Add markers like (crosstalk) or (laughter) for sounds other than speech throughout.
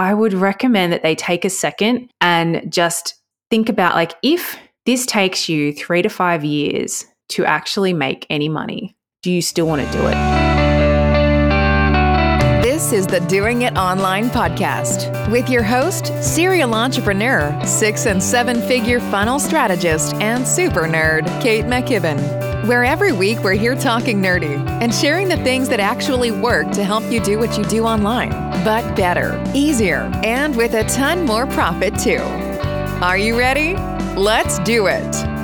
I would recommend that they take a second and just think about like if this takes you three to five years to actually make any money, do you still want to do it? This is the Doing It Online podcast with your host, serial entrepreneur, six and seven figure funnel strategist, and super nerd, Kate McKibben. Where every week we're here talking nerdy and sharing the things that actually work to help you do what you do online, but better, easier, and with a ton more profit too. Are you ready? Let's do it.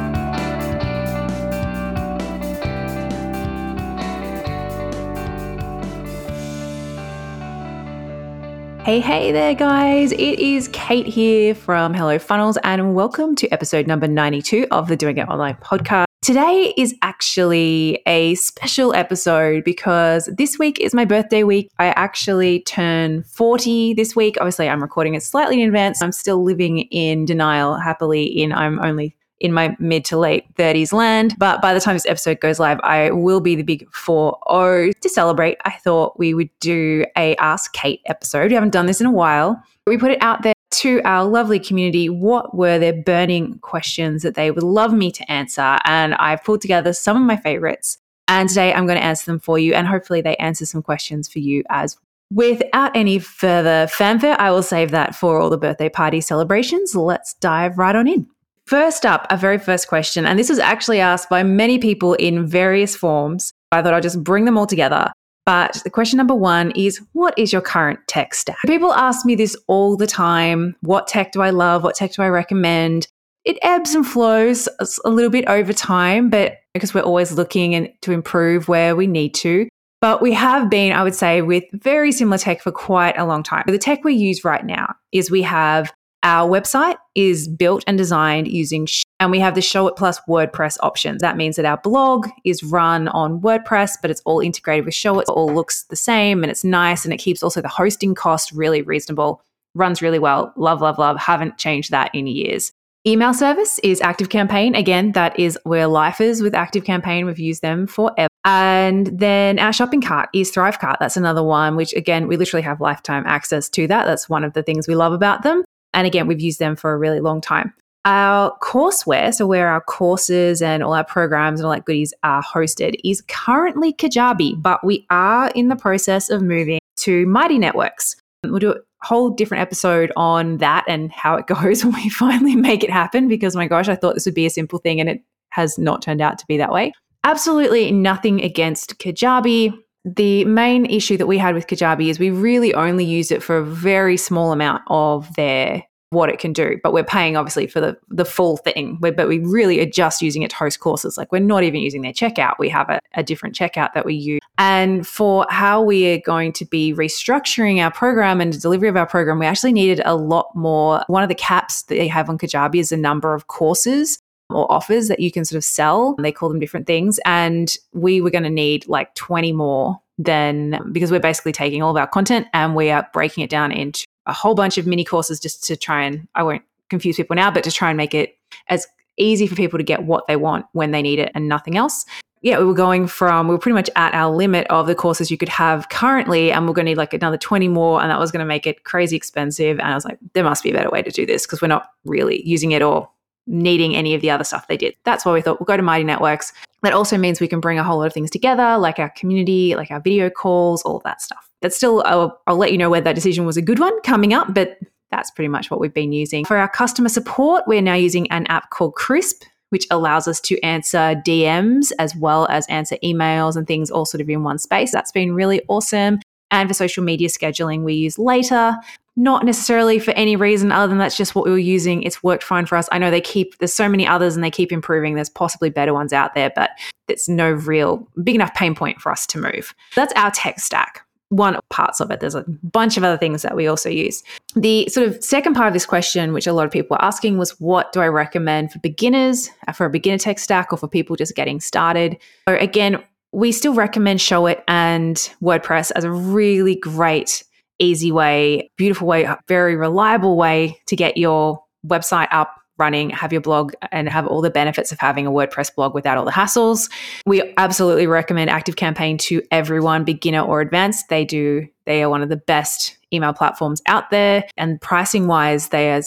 Hey, hey there, guys. It is Kate here from Hello Funnels, and welcome to episode number 92 of the Doing It Online podcast. Today is actually a special episode because this week is my birthday week. I actually turn 40 this week. Obviously, I'm recording it slightly in advance. I'm still living in denial happily in I'm only in my mid to late 30s land. But by the time this episode goes live, I will be the big 4 0. To celebrate, I thought we would do a Ask Kate episode. We haven't done this in a while. We put it out there to our lovely community. What were their burning questions that they would love me to answer? And I've pulled together some of my favorites. And today I'm going to answer them for you. And hopefully they answer some questions for you as Without any further fanfare, I will save that for all the birthday party celebrations. Let's dive right on in. First up, a very first question, and this was actually asked by many people in various forms. I thought I'd just bring them all together. But the question number one is What is your current tech stack? People ask me this all the time. What tech do I love? What tech do I recommend? It ebbs and flows a little bit over time, but because we're always looking and to improve where we need to. But we have been, I would say, with very similar tech for quite a long time. The tech we use right now is we have our website is built and designed using, and we have the Showit Plus WordPress options. That means that our blog is run on WordPress, but it's all integrated with Showit. It all looks the same and it's nice and it keeps also the hosting cost really reasonable. Runs really well. Love, love, love. Haven't changed that in years. Email service is ActiveCampaign. Again, that is where life is with ActiveCampaign. We've used them forever. And then our shopping cart is Thrivecart. That's another one, which again, we literally have lifetime access to that. That's one of the things we love about them. And again, we've used them for a really long time. Our courseware, so where our courses and all our programs and all that goodies are hosted, is currently Kajabi, but we are in the process of moving to Mighty Networks. We'll do a whole different episode on that and how it (laughs) goes when we finally make it happen because my gosh, I thought this would be a simple thing and it has not turned out to be that way. Absolutely nothing against Kajabi. The main issue that we had with Kajabi is we really only use it for a very small amount of their what it can do, but we're paying obviously for the the full thing. We're, but we really are just using it to host courses. Like we're not even using their checkout. We have a, a different checkout that we use. And for how we are going to be restructuring our program and the delivery of our program, we actually needed a lot more. One of the caps that they have on Kajabi is the number of courses or offers that you can sort of sell. They call them different things. And we were going to need like 20 more than because we're basically taking all of our content and we are breaking it down into a whole bunch of mini courses just to try and, I won't confuse people now, but to try and make it as easy for people to get what they want when they need it and nothing else. Yeah, we were going from, we were pretty much at our limit of the courses you could have currently, and we're going to need like another 20 more, and that was going to make it crazy expensive. And I was like, there must be a better way to do this because we're not really using it or needing any of the other stuff they did. That's why we thought we'll go to Mighty Networks. That also means we can bring a whole lot of things together, like our community, like our video calls, all of that stuff. That's still, I'll, I'll let you know whether that decision was a good one coming up, but that's pretty much what we've been using. For our customer support, we're now using an app called Crisp, which allows us to answer DMs as well as answer emails and things all sort of in one space. That's been really awesome. And for social media scheduling, we use Later not necessarily for any reason other than that's just what we were using. It's worked fine for us. I know they keep, there's so many others and they keep improving. There's possibly better ones out there, but it's no real big enough pain point for us to move. That's our tech stack. One parts of it. There's a bunch of other things that we also use. The sort of second part of this question, which a lot of people were asking, was what do I recommend for beginners, uh, for a beginner tech stack, or for people just getting started? So again, we still recommend Showit and WordPress as a really great easy way, beautiful way, very reliable way to get your website up running, have your blog, and have all the benefits of having a WordPress blog without all the hassles. We absolutely recommend Active Campaign to everyone, beginner or advanced. They do, they are one of the best email platforms out there. And pricing wise, they are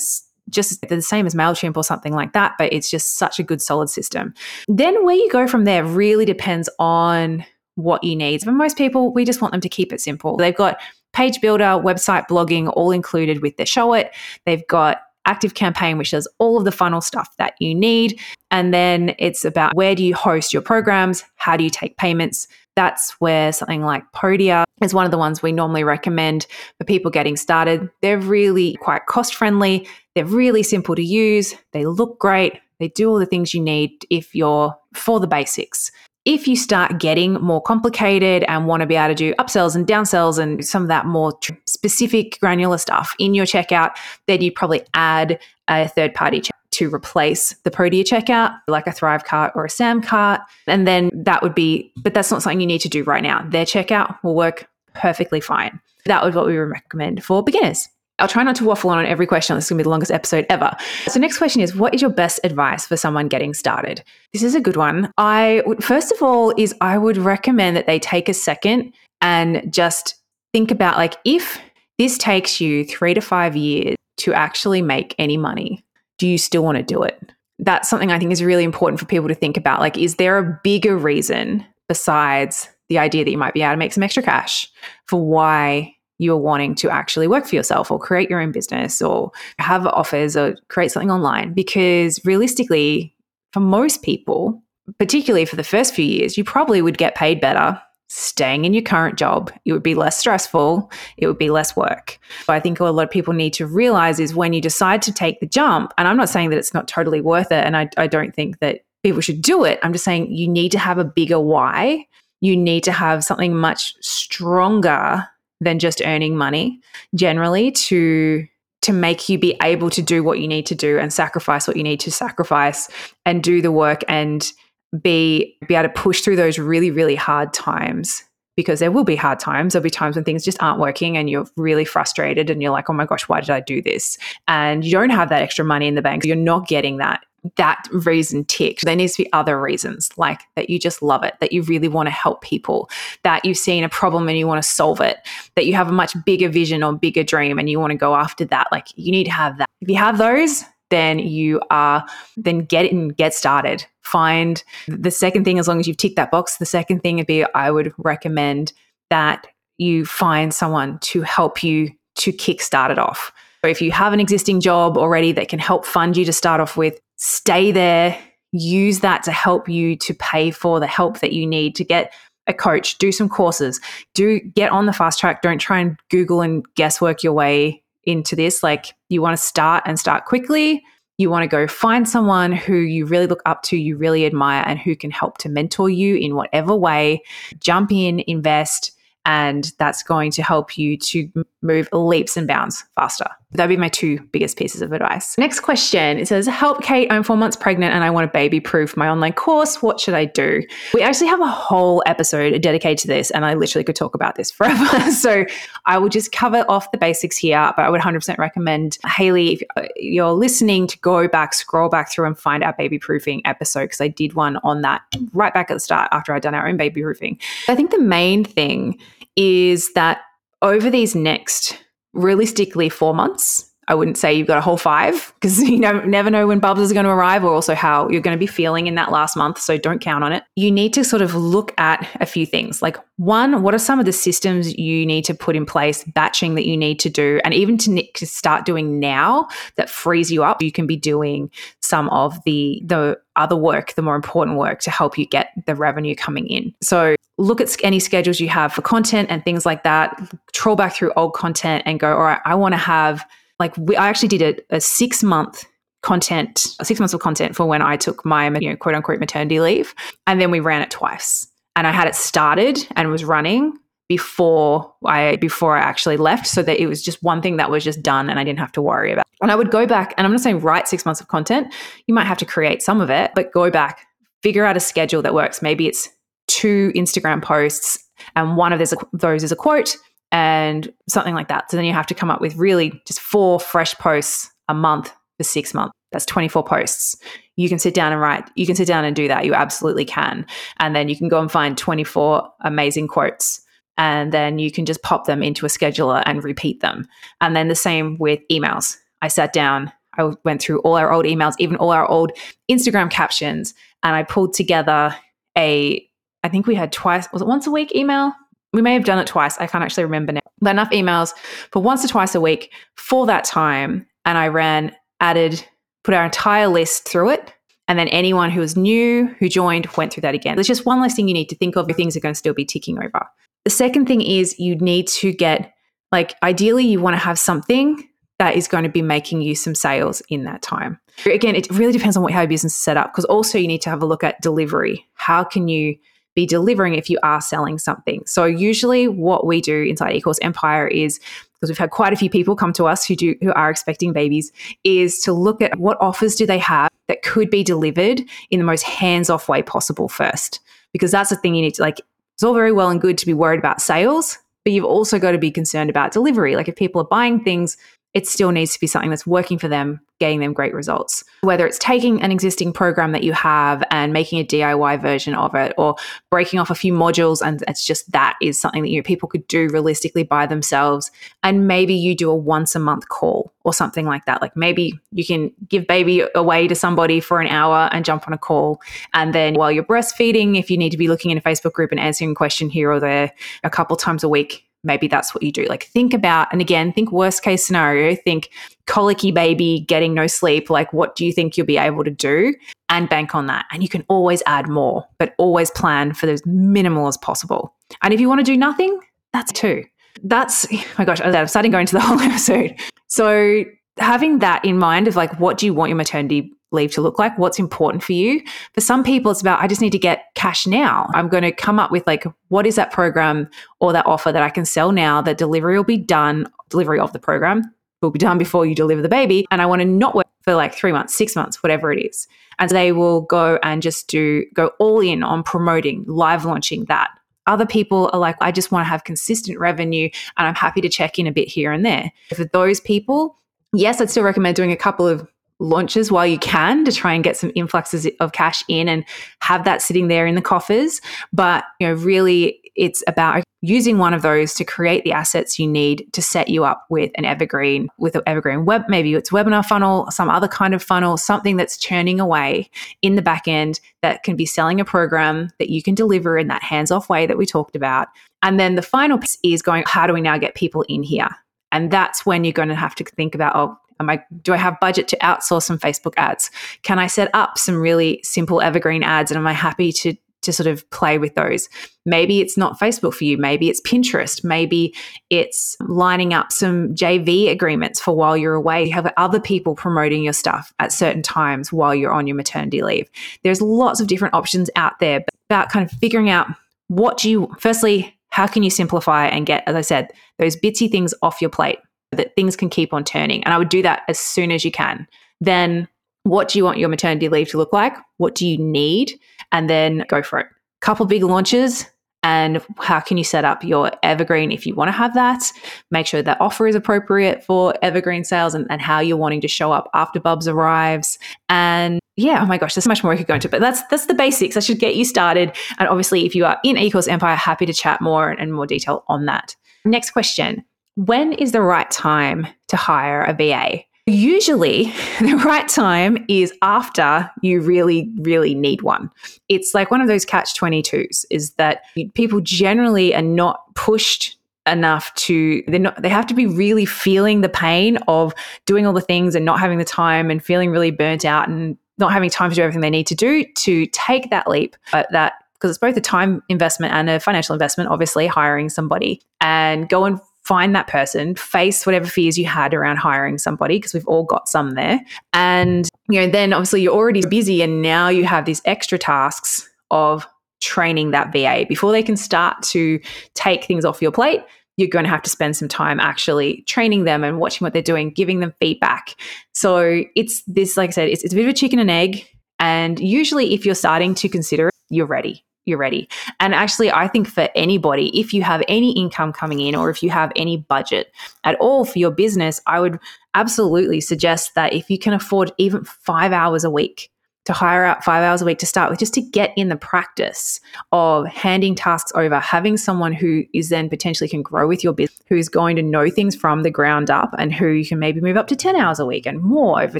just the same as MailChimp or something like that, but it's just such a good solid system. Then where you go from there really depends on what you need. For most people, we just want them to keep it simple. They've got page builder, website blogging all included with their Showit. They've got Active Campaign, which does all of the funnel stuff that you need. And then it's about where do you host your programs? How do you take payments? That's where something like Podia is one of the ones we normally recommend for people getting started. They're really quite cost friendly, they're really simple to use, they look great, they do all the things you need if you're for the basics. If you start getting more complicated and want to be able to do upsells and downsells and some of that more specific granular stuff in your checkout, then you'd probably add a third party check to replace the Podia checkout, like a Thrive cart or a Sam cart. And then that would be, but that's not something you need to do right now. Their checkout will work perfectly fine. That would what we recommend for beginners. I'll try not to waffle on on every question. This is going to be the longest episode ever. So, next question is What is your best advice for someone getting started? This is a good one. I first of all, is I would recommend that they take a second and just think about like if this takes you three to five years to actually make any money, do you still want to do it? That's something I think is really important for people to think about. Like, is there a bigger reason besides the idea that you might be able to make some extra cash for why you're wanting to actually work for yourself or create your own business or have offers or create something online. Because realistically, for most people, particularly for the first few years, you probably would get paid better staying in your current job. It would be less stressful, it would be less work. But I think a lot of people need to realize is when you decide to take the jump, and I'm not saying that it's not totally worth it, and I, I don't think that people should do it. I'm just saying you need to have a bigger why. You need to have something much stronger than just earning money generally to to make you be able to do what you need to do and sacrifice what you need to sacrifice and do the work and be be able to push through those really really hard times because there will be hard times. There'll be times when things just aren't working and you're really frustrated and you're like oh my gosh why did i do this? And you don't have that extra money in the bank. You're not getting that that reason ticked. There needs to be other reasons, like that you just love it, that you really want to help people, that you've seen a problem and you want to solve it, that you have a much bigger vision or bigger dream and you want to go after that. Like you need to have that. If you have those, then you are then get and get started. Find the second thing, as long as you've ticked that box, the second thing would be I would recommend that you find someone to help you to kickstart it off. So if you have an existing job already that can help fund you to start off with, stay there, use that to help you to pay for the help that you need to get a coach, do some courses, do get on the fast track. Don't try and Google and guesswork your way into this. Like you want to start and start quickly. You want to go find someone who you really look up to, you really admire, and who can help to mentor you in whatever way. Jump in, invest, and that's going to help you to move leaps and bounds faster. That'd be my two biggest pieces of advice. Next question it says, Help Kate, I'm four months pregnant and I want to baby proof my online course. What should I do? We actually have a whole episode dedicated to this, and I literally could talk about this (laughs) forever. so I will just cover off the basics here, but I would 100% recommend Haley, if uh, you're listening, to go back, scroll back through and find our baby proofing episode because I did one on that right back at the start after I'd done our own baby proofing. I think the main thing is that over these next realistically four months, I wouldn't say you've got a whole five because (laughs) you know, never know when bubbles are going to arrive or also how you're going to be feeling in that last month. So don't count on it. You need to sort of look at a few things. Like, one, what are some of the systems you need to put in place, batching that you need to do, and even to, to start doing now that frees you up? You can be doing some of the the other work, the more important work to help you get the revenue coming in. So look at any schedules you have for content and things like that. Troll back through old content and go, all right, I want to have like we, I actually did a, a six month content, six months of content for when I took my you know quote unquote maternity leave, and then we ran it twice. And I had it started and was running before I before I actually left, so that it was just one thing that was just done, and I didn't have to worry about. And I would go back, and I'm not saying write six months of content. You might have to create some of it, but go back, figure out a schedule that works. Maybe it's two Instagram posts, and one of those is a quote, and something like that. So then you have to come up with really just four fresh posts a month for six months. That's 24 posts. You can sit down and write, you can sit down and do that. You absolutely can. And then you can go and find 24 amazing quotes. And then you can just pop them into a scheduler and repeat them. And then the same with emails. I sat down, I went through all our old emails, even all our old Instagram captions, and I pulled together a, I think we had twice, was it once a week email? We may have done it twice. I can't actually remember now. But enough emails for once or twice a week for that time. And I ran, added put our entire list through it. And then anyone who was new, who joined, went through that again. There's just one less thing you need to think of. Things are going to still be ticking over. The second thing is you need to get, like, ideally, you want to have something that is going to be making you some sales in that time. Again, it really depends on what, how your business is set up because also you need to have a look at delivery. How can you be delivering if you are selling something? So, usually, what we do inside eCourse Empire is because we've had quite a few people come to us who do who are expecting babies is to look at what offers do they have that could be delivered in the most hands-off way possible first because that's the thing you need to like it's all very well and good to be worried about sales but you've also got to be concerned about delivery like if people are buying things it still needs to be something that's working for them, getting them great results. Whether it's taking an existing program that you have and making a DIY version of it, or breaking off a few modules, and it's just that is something that you know, people could do realistically by themselves. And maybe you do a once a month call or something like that. Like maybe you can give baby away to somebody for an hour and jump on a call. And then while you're breastfeeding, if you need to be looking in a Facebook group and answering a question here or there a couple times a week, maybe that's what you do. Like think about, and again, think worst case scenario, think colicky baby getting no sleep. Like what do you think you'll be able to do? And bank on that. And you can always add more, but always plan for as minimal as possible. And if you want to do nothing, that's too. That's, oh (laughs) my gosh, I'm starting going to the (laughs) whole episode. So having that in mind of like, what do you want your maternity leave to look like? What's important for you? For some people, it's about, I just need to get cash now. I'm going to come up with like, what is that program or that offer that I can sell now that delivery will be done, delivery of the program will be done before you deliver the baby. And I want to not work for like three months, six months, whatever it is. And they will go and just do, go all in on promoting, live launching that. Other people are like, I just want to have consistent revenue and I'm happy to check in a bit here and there. For those people, yes, I'd still recommend doing a couple of launches while you can to try and get some influxes of cash in and have that sitting there in the coffers. But, you know, really it's about using one of those to create the assets you need to set you up with an evergreen, with an evergreen web, maybe it's webinar funnel, some other kind of funnel, something that's churning away in the back end that can be selling a program that you can deliver in that hands off way that we talked about. And then the final piece is going, how do we now get people in here? And that's when you're going to have to think about, oh, Am I do I have budget to outsource some Facebook ads? Can I set up some really simple evergreen ads and am I happy to to sort of play with those. Maybe it's not Facebook for you. Maybe it's Pinterest. Maybe it's lining up some JV agreements for while you're away. You have other people promoting your stuff at certain times while you're on your maternity leave. There's lots of different options out there, but about kind of figuring out what do you, firstly, how can you simplify and get, as I said, those bitsy things off your plate? That things can keep on turning. And I would do that as soon as you can. Then, what do you want your maternity leave to look like? What do you need? And then go for it. Couple big launches, and how can you set up your evergreen if you want to have that make sure that offer is appropriate for evergreen sales and, and how you're wanting to show up after bubs arrives and yeah oh my gosh there's so much more we could go into but that's that's the basics i should get you started and obviously if you are in ecourse empire happy to chat more and more detail on that next question when is the right time to hire a VA? Usually, (laughs) the right time is after you really, really need one. It's like one of those catch 22s is that people generally are not pushed enough to they're not they have to be really feeling the pain of doing all the things and not having the time and feeling really burnt out and not having time to do everything they need to do to take that leap but that because it's both a time investment and a financial investment obviously hiring somebody and go and find that person, face whatever fears you had around hiring somebody, because we've all got some there. And, you know, then obviously you're already busy and now you have these extra tasks of training that VA before they can start to take things off your plate. You're going to have to spend some time actually training them and watching what they're doing, giving them feedback. So it's this, like I said, it's, it's a bit of a chicken and egg. And usually, if you're starting to consider it, you're ready you're ready. And actually, I think for anybody, if you have any income coming in or if you have any budget at all for your business, I would absolutely suggest that if you can afford even five hours a week, to hire out five hours a week to start with, just to get in the practice of handing tasks over, having someone who is then potentially can grow with your business, who's going to know things from the ground up and who you can maybe move up to 10 hours a week and more over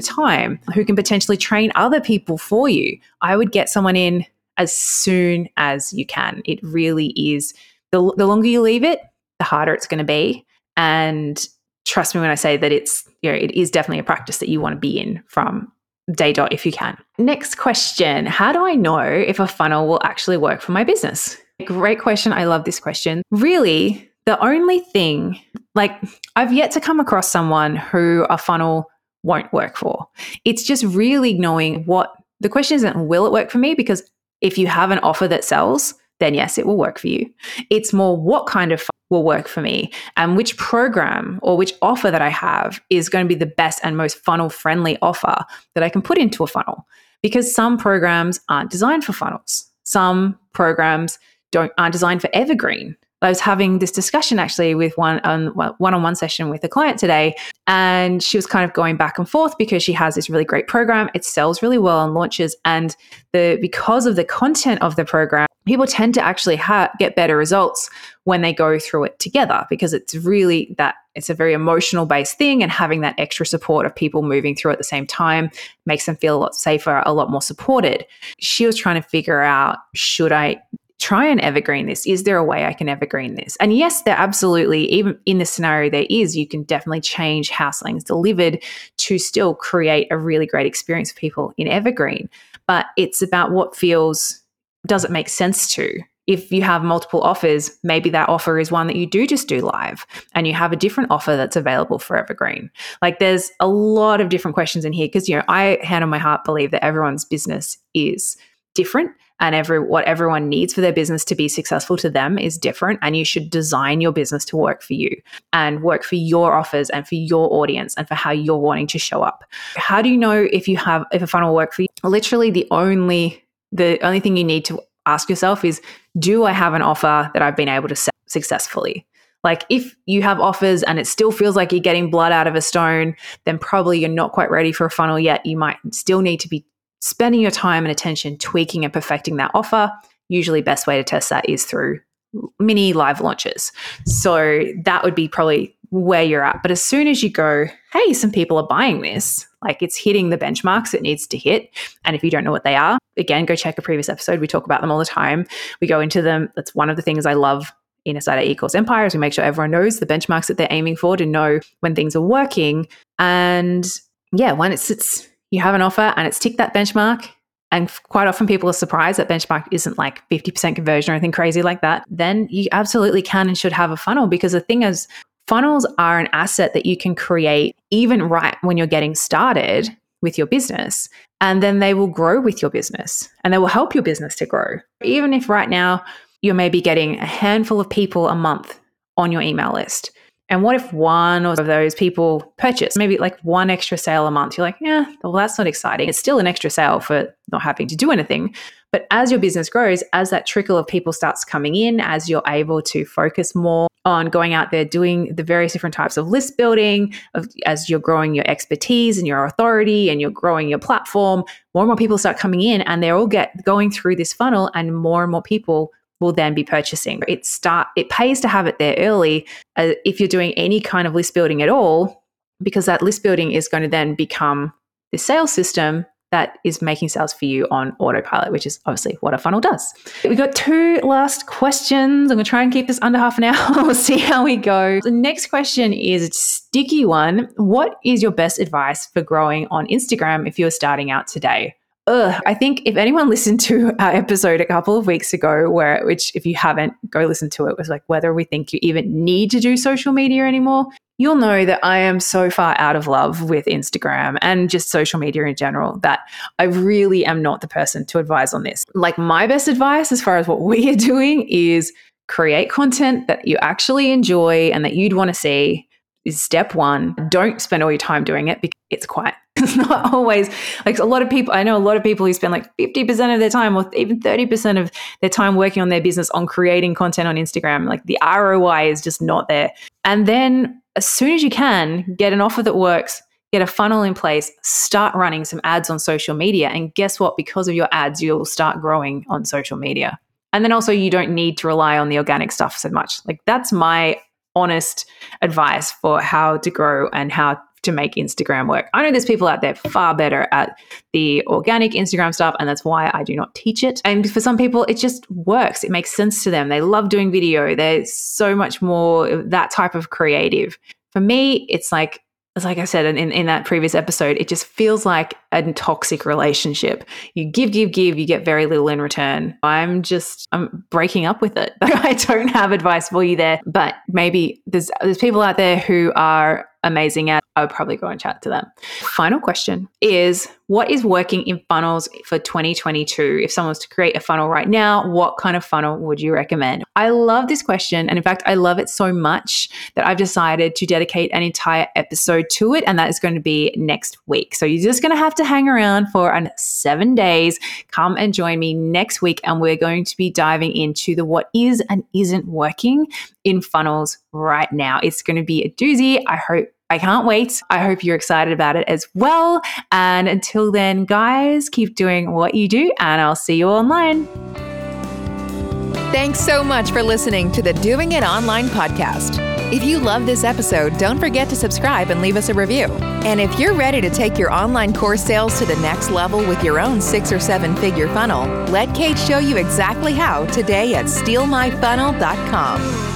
time, who can potentially train other people for you. I would get someone in as soon as you can. It really is. The, the longer you leave it, the harder it's going to be. And trust me when I say that it's, you know, it is definitely a practice that you want to be in from day dot if you can. Next question How do I know if a funnel will actually work for my business? Great question. I love this question. Really, the only thing, like, I've yet to come across someone who a funnel won't work for. It's just really knowing what the question isn't, will it work for me? Because if you have an offer that sells, then yes, it will work for you. It's more what kind of will work for me and which program or which offer that I have is going to be the best and most funnel friendly offer that I can put into a funnel. Because some programs aren't designed for funnels. Some programs don't aren't designed for evergreen. I was having this discussion actually with one um, on one-on-one session with a client today, and she was kind of going back and forth because she has this really great program. It sells really well on launches, and the because of the content of the program, people tend to actually ha- get better results when they go through it together because it's really that it's a very emotional based thing, and having that extra support of people moving through at the same time makes them feel a lot safer, a lot more supported. She was trying to figure out should I try and evergreen this. Is there a way I can evergreen this? And yes, there absolutely, even in the scenario, there is. You can definitely change how something's delivered to still create a really great experience for people in evergreen. But it's about what feels, does it make sense to? If you have multiple offers, maybe that offer is one that you do just do live and you have a different offer that's available for evergreen. Like there's a lot of different questions in here because, you know, I, hand on my heart, believe that everyone's business is different and every what everyone needs for their business to be successful to them is different and you should design your business to work for you and work for your offers and for your audience and for how you're wanting to show up. How do you know if you have if a funnel work for you? Literally the only the only thing you need to ask yourself is do i have an offer that i've been able to sell successfully? Like if you have offers and it still feels like you're getting blood out of a stone, then probably you're not quite ready for a funnel yet. You might still need to be spending your time and attention tweaking and perfecting that offer. Usually, best way to test that is through mini live launches. So that would be probably where you're at. But as soon as you go, hey, some people are buying this, like it's hitting the benchmarks it needs to hit. And if you don't know what they are, again, go check a previous episode. We talk about them all the time. We go into them. That's one of the things I love in a side of eCourse Empire is we make sure everyone knows the benchmarks that they're aiming for to know when things are working. And yeah, when it sits you have an offer and it's ticked that benchmark, and quite often people are surprised that benchmark isn't like 50% conversion or anything crazy like that, then you absolutely can and should have a funnel because the thing is, funnels are an asset that you can create even right when you're getting started with your business. And then they will grow with your business and they will help your business to grow. Even if right now you're maybe getting a handful of people a month on your email list and what if one of those people purchase maybe like one extra sale a month? You're like, yeah, well, that's not exciting. It's still an extra sale for not having to do anything. But as your business grows, as that trickle of people starts coming in, as you're able to focus more on going out there doing the various different types of list building, of, as you're growing your expertise and your authority and you're growing your platform, more and more people start coming in and they're all get going through this funnel and more and more people will then be purchasing. It start it pays to have it there early uh, if you're doing any kind of list building at all, because that list building is going to then become the sales system that is making sales for you on autopilot, which is obviously what a funnel does. We've got two last questions. I'm going to try and keep this under half an hour. (laughs) we'll see how we go. The next question is a sticky one. What is your best advice for growing on Instagram if you're starting out today? Ugh, I think if anyone (laughs) listened to our episode a couple of weeks ago, where which if you haven't, go listen to it, was like whether we think you even need to do social media anymore. You'll know that I am so far out of love with Instagram and just social media in general that I really am not the person to advise on this. Like my best advice as far as what (laughs) we are doing is create content that you actually enjoy and that you'd want to see is step one. Don't spend all your time doing it because it's quiet. (laughs) It's not always like a lot of people. I know a lot of people who spend like 50% of their time or even 30% of their time working on their business on creating content on Instagram. Like the ROI is just not there. And then as soon as you can, get an offer that works, get a funnel in place, start running some ads on social media. And guess what? Because of your ads, you'll start growing on social media. And then also, you don't need to rely on the organic stuff so much. Like, that's my honest advice for how to grow and how to make Instagram work. I know there's people out there far better at the organic Instagram stuff, and that's why I do not teach it. And for some people, it just works. It makes sense to them. They love doing video. They're so much more that type of creative. For me, it's like like I said in, in that previous episode, it just feels like a toxic relationship. You give, give, give, you get very little in return. I'm just, I'm breaking up with it. (laughs) I don't have advice for you there, but maybe there's, there's people out there who are amazing at, I would probably go and chat to them. Final question is what is working in funnels for 2022? If someone was to create a funnel right now, what kind of funnel would you recommend? I love this question. And in fact, I love it so much that I've decided to dedicate an entire episode to it. And that is going to be next week. So you're just going to have to hang around for an seven days. Come and join me next week. And we're going to be diving into the what is and isn't working in funnels right now. It's going to be a doozy. I hope I can't wait. I hope you're excited about it as well. And until then, guys, keep doing what you do, and I'll see you online. Thanks so much for listening to the Doing It Online podcast. If you love this episode, don't forget to subscribe and leave us a review. And if you're ready to take your online course sales to the next level with your own six or seven figure funnel, let Kate show you exactly how today at stealmyfunnel.com.